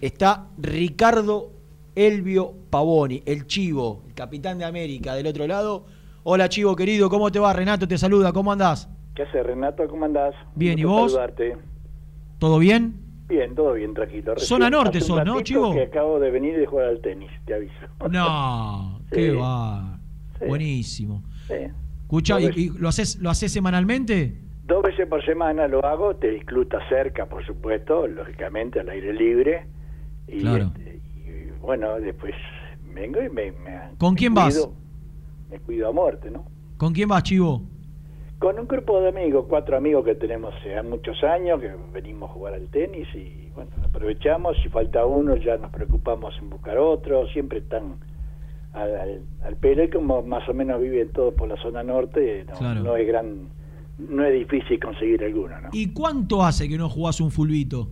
está Ricardo Elvio Pavoni, el Chivo, el capitán de América del otro lado. Hola Chivo querido, ¿cómo te va? Renato te saluda, ¿cómo andás? ¿Qué haces Renato? ¿Cómo andás? Bien, ¿y vos? ¿Todo bien? Bien, todo bien, tranquilo. Zona Norte sos, ¿no, Chivo? que acabo de venir de jugar al tenis, te aviso. No, qué va. Buenísimo. Sí. Escucha, ¿y, lo haces lo haces semanalmente? Dos veces por semana lo hago, te disfruta cerca, por supuesto, lógicamente, al aire libre. Y, claro. Este, bueno, después vengo y me... ¿Con quién vas? Me cuido a muerte, ¿no? ¿Con quién vas, Chivo? Con un grupo de amigos, cuatro amigos que tenemos hace muchos años, que venimos a jugar al tenis y bueno, aprovechamos, si falta uno ya nos preocupamos en buscar otro, siempre están al, al, pelo y como más o menos viven todos por la zona norte, no es gran no es difícil conseguir alguno, ¿no? ¿Y cuánto hace que no jugás un fulbito?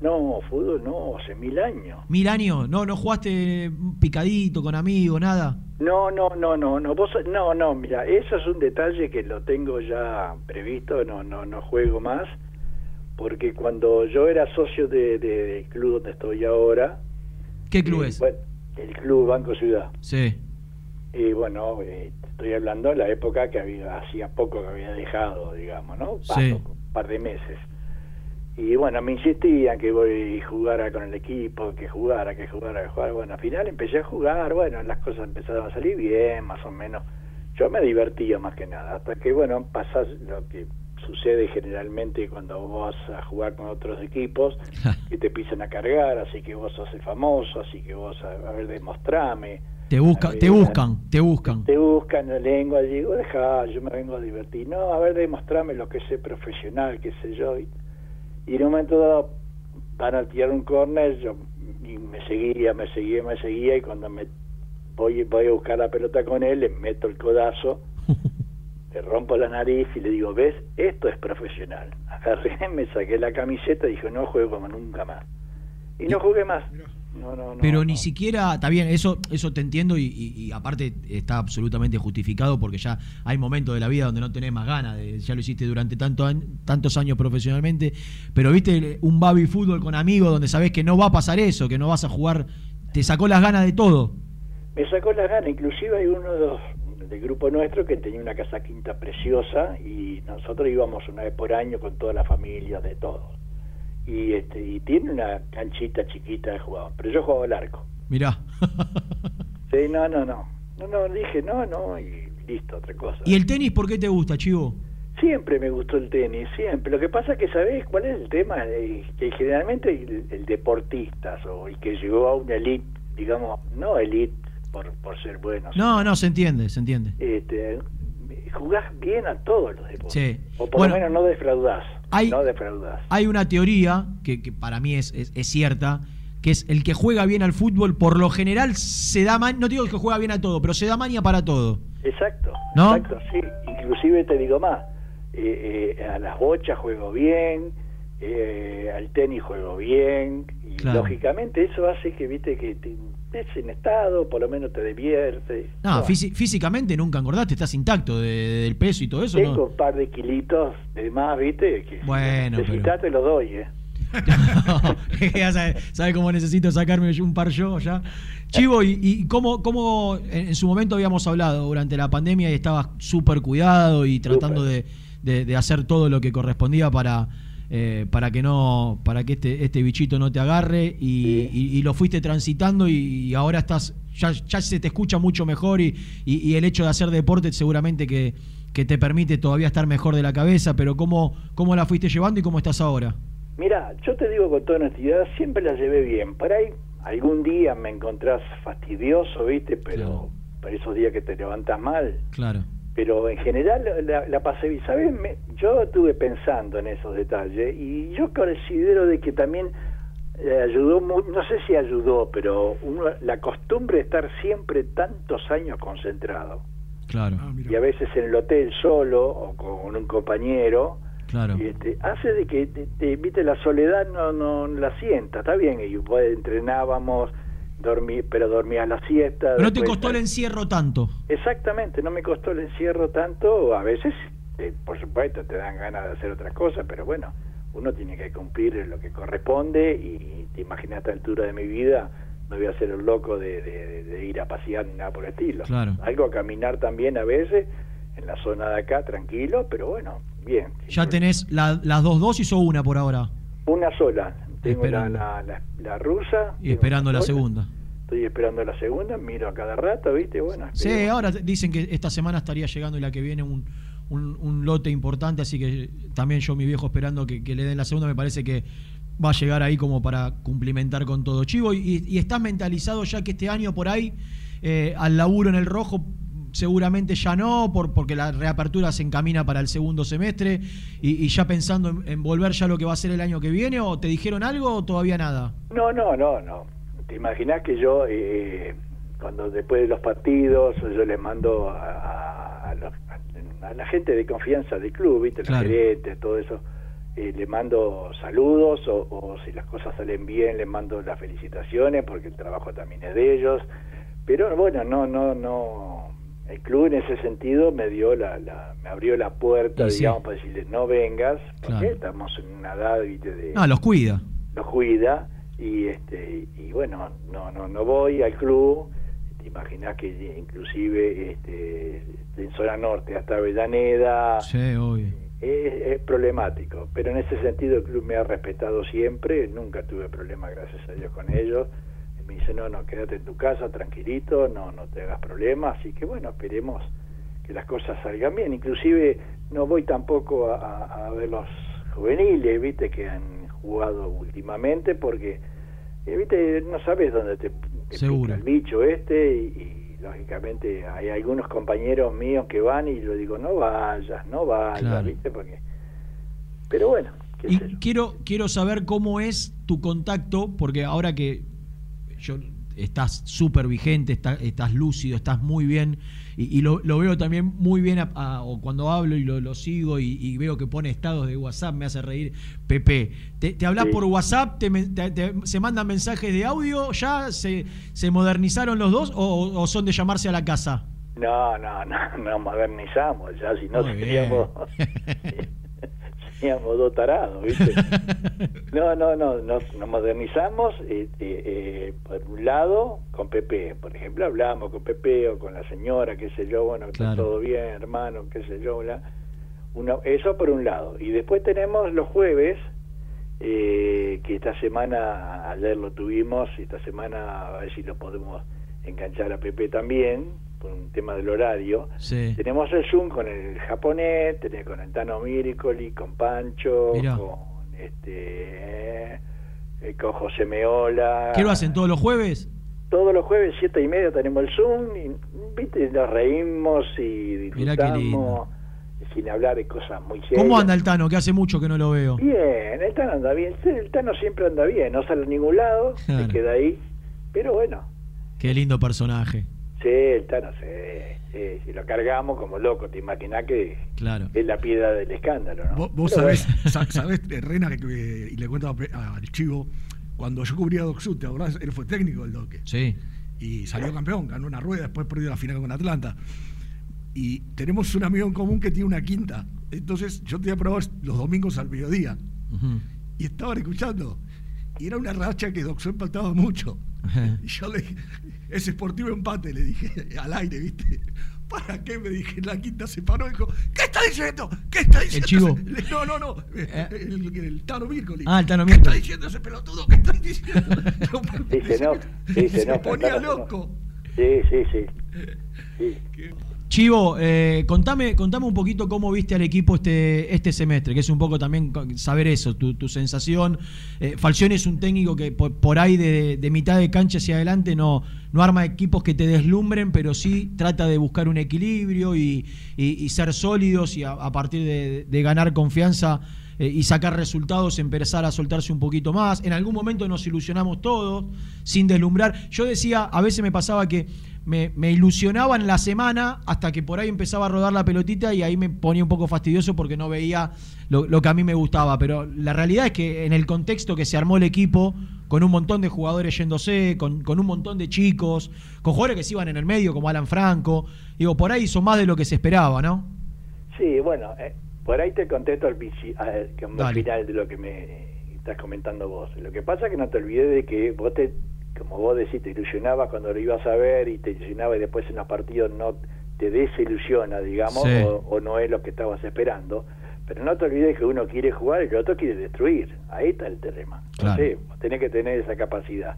No, fútbol no, hace mil años. ¿Mil años? ¿No no jugaste picadito con amigos, nada? No, no, no, no, no, vos, no, no, mira, eso es un detalle que lo tengo ya previsto, no, no, no juego más, porque cuando yo era socio de, del club donde estoy ahora... ¿Qué club eh, es? el club Banco Ciudad. Sí. Y bueno, eh, estoy hablando de la época que había, hacía poco que había dejado, digamos, ¿no? Un par de meses. Y bueno, me insistían que voy a jugar con el equipo, que jugara, que jugara, que jugara. Bueno, al final empecé a jugar, bueno, las cosas empezaron a salir bien, más o menos. Yo me divertía más que nada, hasta que, bueno, pasás lo que sucede generalmente cuando vos vas a jugar con otros equipos, que te empiezan a cargar, así que vos sos el famoso, así que vos, a, ver, demostrame te, busca, te buscan, te buscan. Te buscan la lengua, digo, deja, yo me vengo a divertir. No, a ver, demostrame lo que es ser profesional, qué sé yo. Y, en un momento dado van a tirar un córner, yo y me seguía, me seguía, me seguía, y cuando me voy, voy a buscar la pelota con él, le meto el codazo, le rompo la nariz y le digo, ¿ves? Esto es profesional. Agarré, me saqué la camiseta y dije, no juego como nunca más. Y no jugué más. Pero ni siquiera, está bien, eso, eso te entiendo y, aparte está absolutamente justificado porque ya hay momentos de la vida donde no tenés más ganas, de, ya lo hiciste durante tanto, tantos años profesionalmente, pero viste un baby fútbol con amigos donde sabés que no va a pasar eso, que no vas a jugar, te sacó las ganas de todo. Me sacó las ganas, inclusive hay uno de los del grupo nuestro que tenía una casa quinta preciosa y nosotros íbamos una vez por año con toda la familia de todos y este y tiene una canchita chiquita de jugador, pero yo juego al arco. Mirá. sí, no, no, no. No, no, dije no, no y listo, otra cosa. ¿Y el tenis por qué te gusta, Chivo? Siempre me gustó el tenis, siempre. Lo que pasa es que, ¿sabés cuál es el tema? que generalmente el, deportista o el que llegó a una elite, digamos, no elite por, por ser bueno. No, no, se entiende, se entiende. Este, jugás bien a todos los deportes. Sí. O por lo menos no defraudás. Hay, no defraudás. Hay una teoría que, que para mí es, es, cierta, que es el que juega bien al fútbol, por lo general se da man, no digo que juega bien a todo, pero se da mania para todo. Exacto, ¿no? Exacto, sí. Inclusive te digo más, eh, eh, a las bochas juego bien, eh, al tenis juego bien, y lógicamente eso hace que, viste, que te, estés en estado, por lo menos te divierte. No, físicamente nunca engordaste, estás intacto del peso y todo eso. Tengo un par de kilitos de más, viste, que bueno, si te lo doy, ¿eh? sabe, cómo necesito sacarme un par yo ya. Chivo, ¿y, y cómo, cómo en, su momento habíamos hablado durante la pandemia y estabas súper cuidado y tratando de, de, hacer todo lo que correspondía para, eh, para que no para que este este bichito no te agarre y, lo fuiste transitando y, ahora estás ya, ya, se te escucha mucho mejor y, y, el hecho de hacer deporte seguramente que, que, te permite todavía estar mejor de la cabeza pero cómo cómo la fuiste llevando y cómo estás ahora mira yo te digo con toda honestidad siempre la llevé bien. Por ahí algún día me encontrás fastidioso viste pero por esos días que te levantas mal claro pero en general la, pasé bien. ¿Sabes? yo estuve pensando en esos detalles y yo considero de que también eh, ayudó, no sé si ayudó, pero la costumbre de estar siempre tantos años concentrado. Claro. Ah, y a veces en el hotel solo o con un compañero. Claro. Este, hace de que, te, viste, la soledad no, no la sienta, está bien, y pues, entrenábamos, dormí, pero dormía la siesta. Pero no te costó el encierro tanto. Exactamente, no me costó el encierro tanto. A veces, eh, por supuesto, te dan ganas de hacer otras cosas, pero bueno, uno tiene que cumplir lo que corresponde y te imaginas a esta altura de mi vida no voy a ser el loco de, ir a pasear ni nada por el estilo. Algo a caminar también a veces en la zona de acá, tranquilo, pero bueno, bien. ¿Ya tenés las dos dosis o una por ahora? Una sola. Tengo la, la, rusa. Y esperando la segunda. Estoy esperando la segunda, miro a cada rato, ¿viste? Bueno, sí, ahora dicen que esta semana estaría llegando y la que viene un, un, lote importante, así que también yo, mi viejo, esperando que, le den la segunda, me parece que va a llegar ahí como para cumplimentar con todo. Chivo, ¿y, y estás mentalizado ya que este año por ahí, eh, al laburo en el rojo, seguramente ya no, por, porque la reapertura se encamina para el segundo semestre y, ya pensando en, volver ya lo que va a ser el año que viene, o te dijeron algo o todavía nada? No, no, no, no. Te imaginas que yo, eh, cuando después de los partidos, yo les mando a, la gente de confianza del club, ¿viste? Los gerentes, todo eso. Eh, le mando saludos o, o, si las cosas salen bien les mando las felicitaciones porque el trabajo también es de ellos pero bueno no no no el club en ese sentido me dio la, me abrió la puerta, digamos, para decirle no vengas, porque estamos en una edad de no los cuida, los cuida y este y bueno no no no voy al club, te imaginas que inclusive este en zona norte hasta Avellaneda, Es, problemático, pero en ese sentido el club me ha respetado siempre, nunca tuve problemas gracias a Dios con ellos me dice, no, no, quédate en tu casa tranquilito, no, no te hagas problemas, así que bueno, esperemos que las cosas salgan bien. Inclusive no voy tampoco a, ver los juveniles, viste, que han jugado últimamente, porque, eh, viste, no sabes dónde te, el bicho este y, lógicamente hay algunos compañeros míos que van y yo digo, no vayas, no vayas, viste, porque... Pero bueno. Y quiero, quiero saber cómo es tu contacto, porque ahora que yo, estás súper vigente, estás lúcido, estás muy bien. Y, lo, veo también muy bien o cuando hablo y lo, sigo y, veo que pone estados de WhatsApp, me hace reír. Pepe, ¿te, hablas por WhatsApp? Te, ¿Se mandan mensajes de audio? ¿Ya se, se modernizaron los dos o, son de llamarse a la casa? No, no, no, no modernizamos, ya si no seríamos... teníamos dos tarados, ¿viste? No, no, no, nos, modernizamos este, eh, por un lado con Pepe, por ejemplo, hablamos con Pepe o con la señora, qué sé yo, bueno, está todo bien, hermano, qué sé yo, bla. Eso por un lado. Y después tenemos los jueves, eh, que esta semana, ayer lo tuvimos, esta semana a ver si lo podemos enganchar a Pepe también, por un tema del horario. Tenemos el Zoom con el japonés, tenés con el Tano Miricoli, con Pancho, con este eh, con José Meola. ¿Qué lo hacen todos los jueves? Todos los jueves, siete y media, tenemos el Zoom y ¿viste? nos reímos y disfrutamos. Sin hablar de cosas muy serias. ¿Cómo anda el Tano? Que hace mucho que no lo veo. Bien, el Tano anda bien. El Tano siempre anda bien, no sale a ningún lado, se queda ahí. Pero bueno. Qué lindo personaje. Sí, el Tano, sí, Si lo cargamos como loco, te imaginas que es la piedra del escándalo, ¿no? Vos, sabés, sabés, Rena, que, y le cuento al Chivo, cuando yo cubría a Doc Sud, Él fue técnico del Doque. Sí. Y salió campeón, ganó una rueda, después perdió la final con Atlanta. Y tenemos un amigo en común que tiene una quinta. Entonces yo te probar los domingos al mediodía. Y estaban escuchando. Y era una racha que Doc faltaba mucho. Y yo le dije, es esportivo empate, le dije al aire, ¿viste? ¿Para qué? Me dije, la quinta se paró y dijo, ¿qué está diciendo? ¿Qué está diciendo? El chivo. No, no, no. Eh. El, el, Tano Mircoli. Ah, el Tano Mircoli. ¿Qué está diciendo ese pelotudo? ¿Qué está diciendo? dice no. Dice se ponía loco. Sí, sí, sí. Chivo, eh, contame, contame un poquito cómo viste al equipo este, este semestre, que es un poco también saber eso, tu, sensación. Eh, Falcione es un técnico que por, ahí de, mitad de cancha hacia adelante no, no arma equipos que te deslumbren, pero sí trata de buscar un equilibrio y, ser sólidos y a, partir de, ganar confianza eh, y sacar resultados, empezar a soltarse un poquito más. En algún momento nos ilusionamos todos, sin deslumbrar. Yo decía, a veces me pasaba que me, me, ilusionaba en la semana hasta que por ahí empezaba a rodar la pelotita y ahí me ponía un poco fastidioso porque no veía lo, que a mí me gustaba. Pero la realidad es que en el contexto que se armó el equipo, con un montón de jugadores yéndose, con, un montón de chicos, con jugadores que se iban en el medio como Alan Franco, digo, por ahí hizo más de lo que se esperaba, ¿no? Sí, bueno, eh, por ahí te contesto al, al final de lo que me estás comentando vos. Lo que pasa es que no te olvides de que vos te, como vos decís, te ilusionabas cuando lo ibas a ver y te ilusionaba y después en los partidos no te desilusiona, digamos, o, no es lo que estabas esperando. Pero no te olvides que uno quiere jugar y el otro quiere destruir. Ahí está el tema. tenés que tener esa capacidad.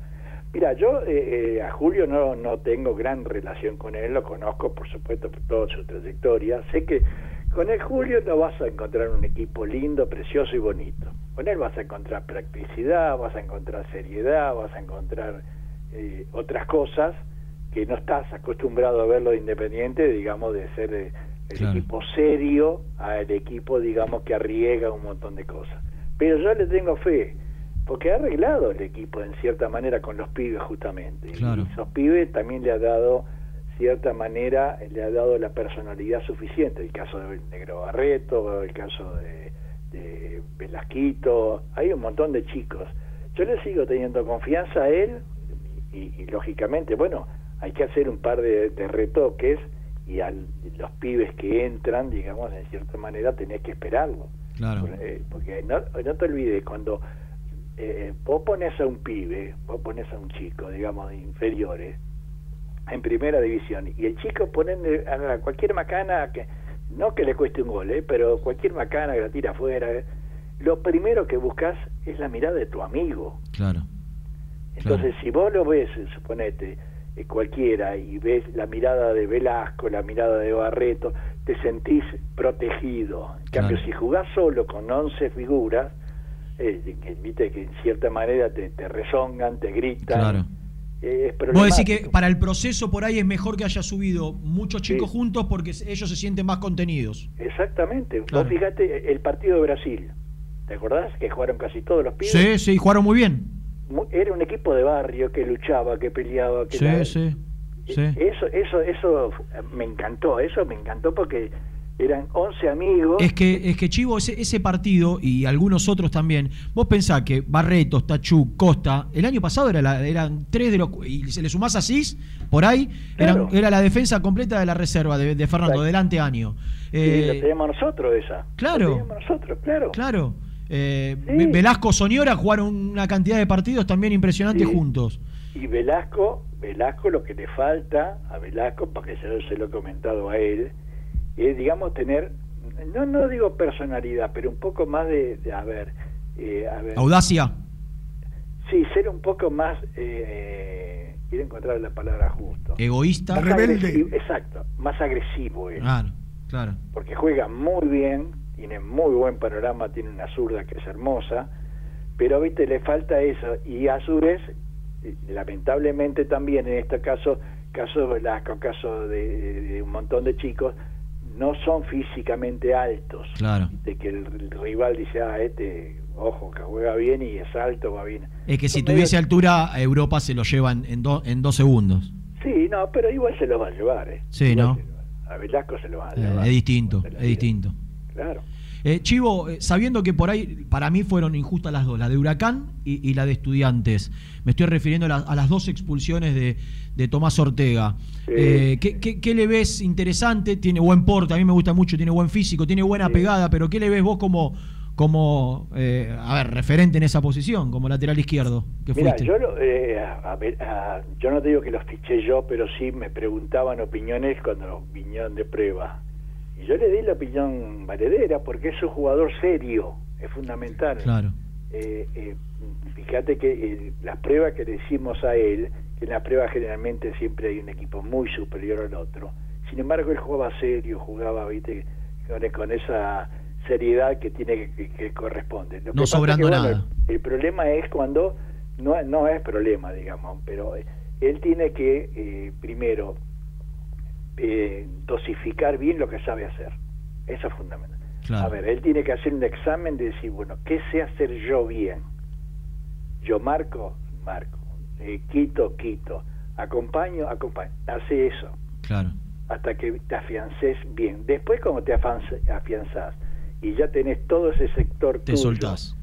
Mira, yo eh, eh, a Julio no, no tengo gran relación con él, lo conozco por supuesto por toda su trayectoria. Sé que con el Julio no vas a encontrar un equipo lindo, precioso y bonito. Con él vas a encontrar practicidad, vas a encontrar seriedad, vas a encontrar eh, otras cosas que no estás acostumbrado a verlo de Independiente, digamos, de ser el equipo serio al equipo, digamos, que arriesga un montón de cosas. Pero yo le tengo fe porque ha arreglado el equipo en cierta manera con los pibes justamente. Y esos pibes también le ha dado cierta manera, le ha dado la personalidad suficiente. El caso de Negro Barreto, el caso de, de Velasquito, hay un montón de chicos. Yo le sigo teniendo confianza a él y, lógicamente, bueno, hay que hacer un par de, retoques y a los pibes que entran, digamos, en cierta manera tenés que esperarlo. Claro. Eh, porque no, no te olvides, cuando eh, vos pones a un pibe, vos pones a un chico, digamos, de inferiores, en primera división, y el chico pone a cualquier macana, que no que le cueste un gol, eh, pero cualquier macana que la tira afuera, eh, lo primero que buscas es la mirada de tu amigo. Claro. Entonces, si vos lo ves, suponete, eh, cualquiera, y ves la mirada de Velasco, la mirada de Barreto, te sentís protegido. En cambio, si jugás solo con 11 figuras, eh, que, viste que en cierta manera te, te rezongan, te gritan. Claro. Eh, Vos decís que para el proceso por ahí es mejor que haya subido muchos chicos juntos porque ellos se sienten más contenidos. Exactamente. Vos fíjate el partido de Brasil. ¿Te acordás que jugaron casi todos los pibes? Sí, sí, jugaron muy bien. Era un equipo de barrio que luchaba, que peleaba. Que sí, sí, sí. Eso, eso, eso me encantó. Eso me encantó porque eran 11 amigos. Es que, es que Chivo, ese, ese partido y algunos otros también, vos pensás que Barretos, Tachú, Costa, el año pasado era la, eran tres de los. Y se le sumás a Cis, por ahí, era la defensa completa de la reserva de, Fernando, delante año. Eh, la teníamos nosotros esa. Claro. nosotros, claro. Claro. Eh, Velasco, Soñora jugaron una cantidad de partidos también impresionantes juntos. Y Velasco, Velasco lo que le falta a Velasco, porque yo se lo he comentado a él, es, digamos, tener, no, no digo personalidad, pero un poco más de, a, ver, eh, Audacia. Sí, ser un poco más, eh, quiero encontrar la palabra justo. Egoísta. Rebelde. Exacto, más agresivo. Claro, claro. Porque juega muy bien, tiene muy buen panorama, tiene una zurda que es hermosa, pero, viste, le falta eso. Y a su vez, lamentablemente también en este caso, caso de Velasco, caso de un montón de chicos, no son físicamente altos. Claro. De que el, rival dice, ah, este, ojo, que juega bien y es alto, va bien. Es que si tuviese altura, Europa se lo llevan en, en dos segundos. Sí, no, pero igual se lo va a llevar, ¿eh? Sí, ¿no? A Velasco se lo va a eh, llevar. es distinto, es distinto. Claro. Eh, Chivo, eh, sabiendo que por ahí para mí fueron injustas las dos, la de Huracán y, la de Estudiantes, me estoy refiriendo a, las dos expulsiones de, Tomás Ortega. Eh, ¿qué, le ves interesante? Tiene buen porte, a mí me gusta mucho, tiene buen físico, tiene buena pegada, pero ¿qué le ves vos como, como a ver, referente en esa posición, como lateral izquierdo que fuiste? Yo, yo no te digo que los fiché yo, pero sí me preguntaban opiniones cuando vinieron de prueba yo le di la opinión valedera porque es un jugador serio, es fundamental. Claro. Eh, eh, fíjate que eh, las pruebas que le hicimos a él, que en las pruebas generalmente siempre hay un equipo muy superior al otro, sin embargo él jugaba serio, jugaba, viste, con, esa seriedad que tiene que, corresponde. no sobrando nada. El, problema es cuando, no, no es problema, digamos, pero él tiene que, primero, eh, dosificar bien lo que sabe hacer. Eso es fundamental. A ver, él tiene que hacer un examen de decir, bueno, ¿qué sé hacer yo bien? Yo marco, marco. Eh, quito, quito. Acompaño, acompaño. Hace eso. Claro. Hasta que te afiances bien. Después, como te afianzás y ya tenés todo ese sector te soltás.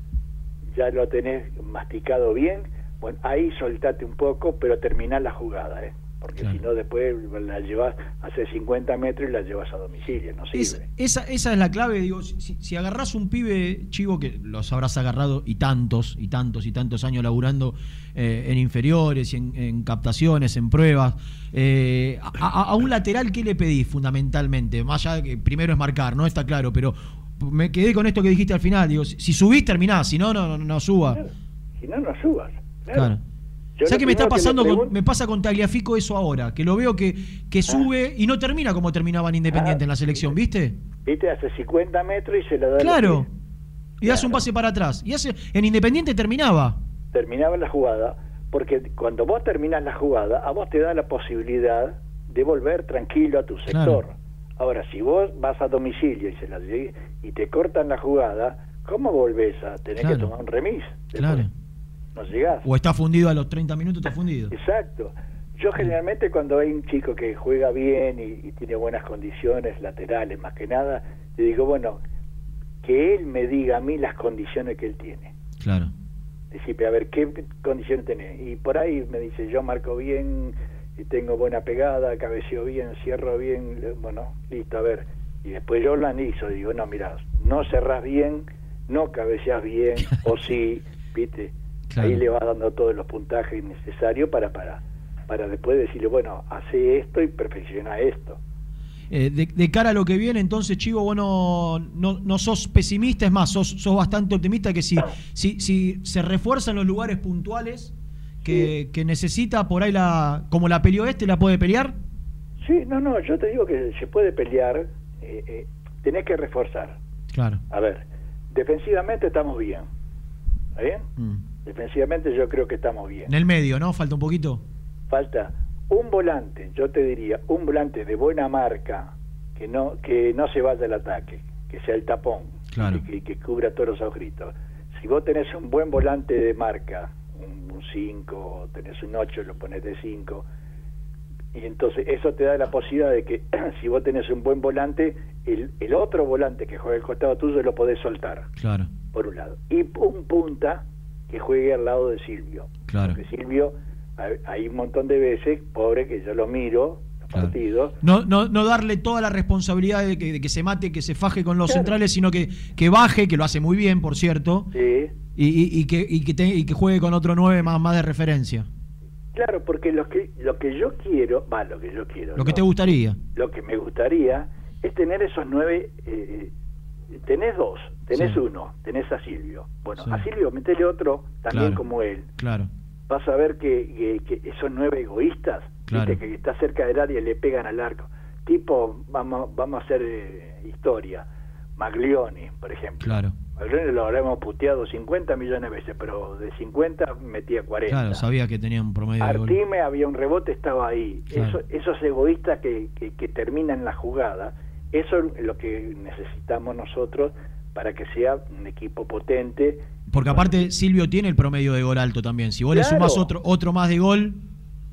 Ya lo tenés masticado bien, bueno, ahí soltate un poco, pero terminá la jugada, ¿eh? Porque si no después la llevas hace 50 metros y la llevas a domicilio, no sirve. esa, esa es la clave, digo, si, si agarrás un pibe chivo que los habrás agarrado y tantos, y tantos, y tantos años laburando eh, en inferiores, y en, captaciones, en pruebas, eh, a, un lateral, ¿qué le pedís fundamentalmente? Más allá de que primero es marcar, ¿no? Está claro, pero me quedé con esto que dijiste al final, digo, si, subís terminás, si no, no, no, subas. Si no, no subas. claro. ¿Sabes qué me está pasando? me pasa con Tagliafico eso ahora, que lo veo que, que ah. sube y no termina como terminaba en Independiente ah. en la selección, ¿viste? Viste, hace 50 metros y se lo da. Claro. Y hace un pase para atrás. Y hace en Independiente terminaba. Terminaba la jugada, porque cuando vos terminas la jugada, a vos te da la posibilidad de volver tranquilo a tu sector. Ahora, si vos vas a domicilio y se la y te cortan la jugada, ¿cómo volvés a tener que tomar un remis? Claro. O está fundido a los 30 minutos, está fundido. Exacto. Yo generalmente cuando hay un chico que juega bien y, tiene buenas condiciones laterales, más que nada, le digo, bueno, que él me diga a mí las condiciones que él tiene. Claro. Decirme, a ver, ¿qué condiciones tiene? Y por ahí me dice, yo marco bien, y tengo buena pegada, cabeceo bien, cierro bien, bueno, listo, a ver. Y después yo lo analizo, digo, no, mira, no cerrás bien, no cabeceas bien, o sí, viste. Ahí le va dando todos los puntajes necesarios para, para, para después decirle, bueno, hace esto y perfecciona esto. Eh, de, cara a lo que viene, entonces, Chivo, bueno, no, no sos pesimista, es más, sos, sos bastante optimista que si, si, si se refuerzan los lugares puntuales que, que, necesita por ahí la, como la peleó este, ¿la puede pelear? Sí, no, no, yo te digo que se puede pelear, eh, eh, tenés que reforzar. Claro. A ver, defensivamente estamos bien, ¿está bien? Mm. Defensivamente yo creo que estamos bien. En el medio, ¿no? Falta un poquito. Falta un volante, yo te diría, un volante de buena marca, que no que no se vaya al ataque, que sea el tapón, claro. que, que, cubra todos los agritos. Si vos tenés un buen volante de marca, un 5, tenés un 8, lo pones de 5, y entonces eso te da la posibilidad de que si vos tenés un buen volante, el, el otro volante que juega al costado tuyo lo podés soltar. Claro. Por un lado. Y un punta que juegue al lado de Silvio. Claro. Porque Silvio, hay un montón de veces, pobre, que yo lo miro, los partidos. No, no, no darle toda la responsabilidad de que, se mate, que se faje con los centrales, sino que, que baje, que lo hace muy bien, por cierto. Sí. Y, y, que, y, que y que juegue con otro nueve más, más de referencia. Claro, porque lo que, lo que yo quiero, va, lo que yo quiero. Lo que te gustaría. Lo que me gustaría es tener esos nueve eh, tenés dos, tenés uno, tenés a Silvio. Bueno, a Silvio metele otro también como él. Claro. Vas a ver que, que, son nueve egoístas, que está cerca del área y le pegan al arco. Tipo, vamos, vamos a hacer eh, historia. Maglioni, por ejemplo. Claro. Maglioni lo habremos puteado 50 millones de veces, pero de 50 metía 40. Claro, sabía que tenía un promedio Artime había un rebote, estaba ahí. Eso, esos egoístas que, que, que terminan la jugada eso es lo que necesitamos nosotros para que sea un equipo potente. Porque aparte Silvio tiene el promedio de gol alto también. Si vos le sumás otro, otro más de gol.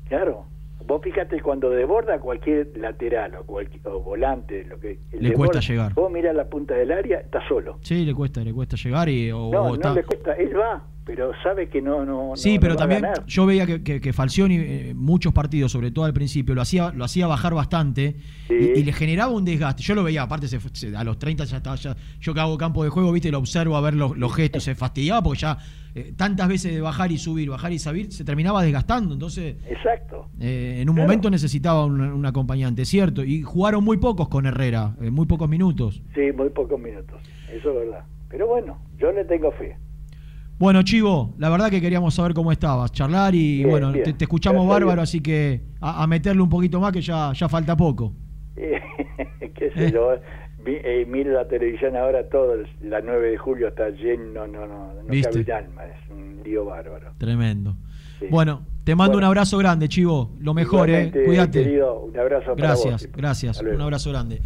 Claro. Vos fíjate cuando desborda cualquier lateral o, cualquier, volante, lo que le cuesta llegar. Vos mirás la punta del área, está solo. Sí, le cuesta, le cuesta llegar y no, no le cuesta, él va pero sabe que no no sí pero también yo veía que, que, Falcioni eh, muchos partidos sobre todo al principio lo hacía lo hacía bajar bastante y, le generaba un desgaste. Yo lo veía aparte a los 30 ya estaba ya yo que hago campo de juego viste lo observo a ver los, gestos se fastidiaba porque ya eh, tantas veces de bajar y subir bajar y subir se terminaba desgastando. Entonces exacto. eh, en un momento necesitaba un, acompañante cierto. Y jugaron muy pocos con Herrera muy pocos minutos. Sí muy pocos minutos eso es verdad. Pero bueno yo le tengo fe bueno, Chivo, la verdad que queríamos saber cómo estabas, charlar y bueno, Te, escuchamos bárbaro, así que a, meterle un poquito más que ya, ya falta poco. ¿Qué sé yo? Eh, miro la televisión ahora, todo, la 9 de julio está lleno, no, no, no cabe el alma, es un lío bárbaro. Tremendo. Bueno, te mando un abrazo grande, Chivo, lo mejor, eh, cuídate. Querido, un abrazo Gracias, gracias, un abrazo grande.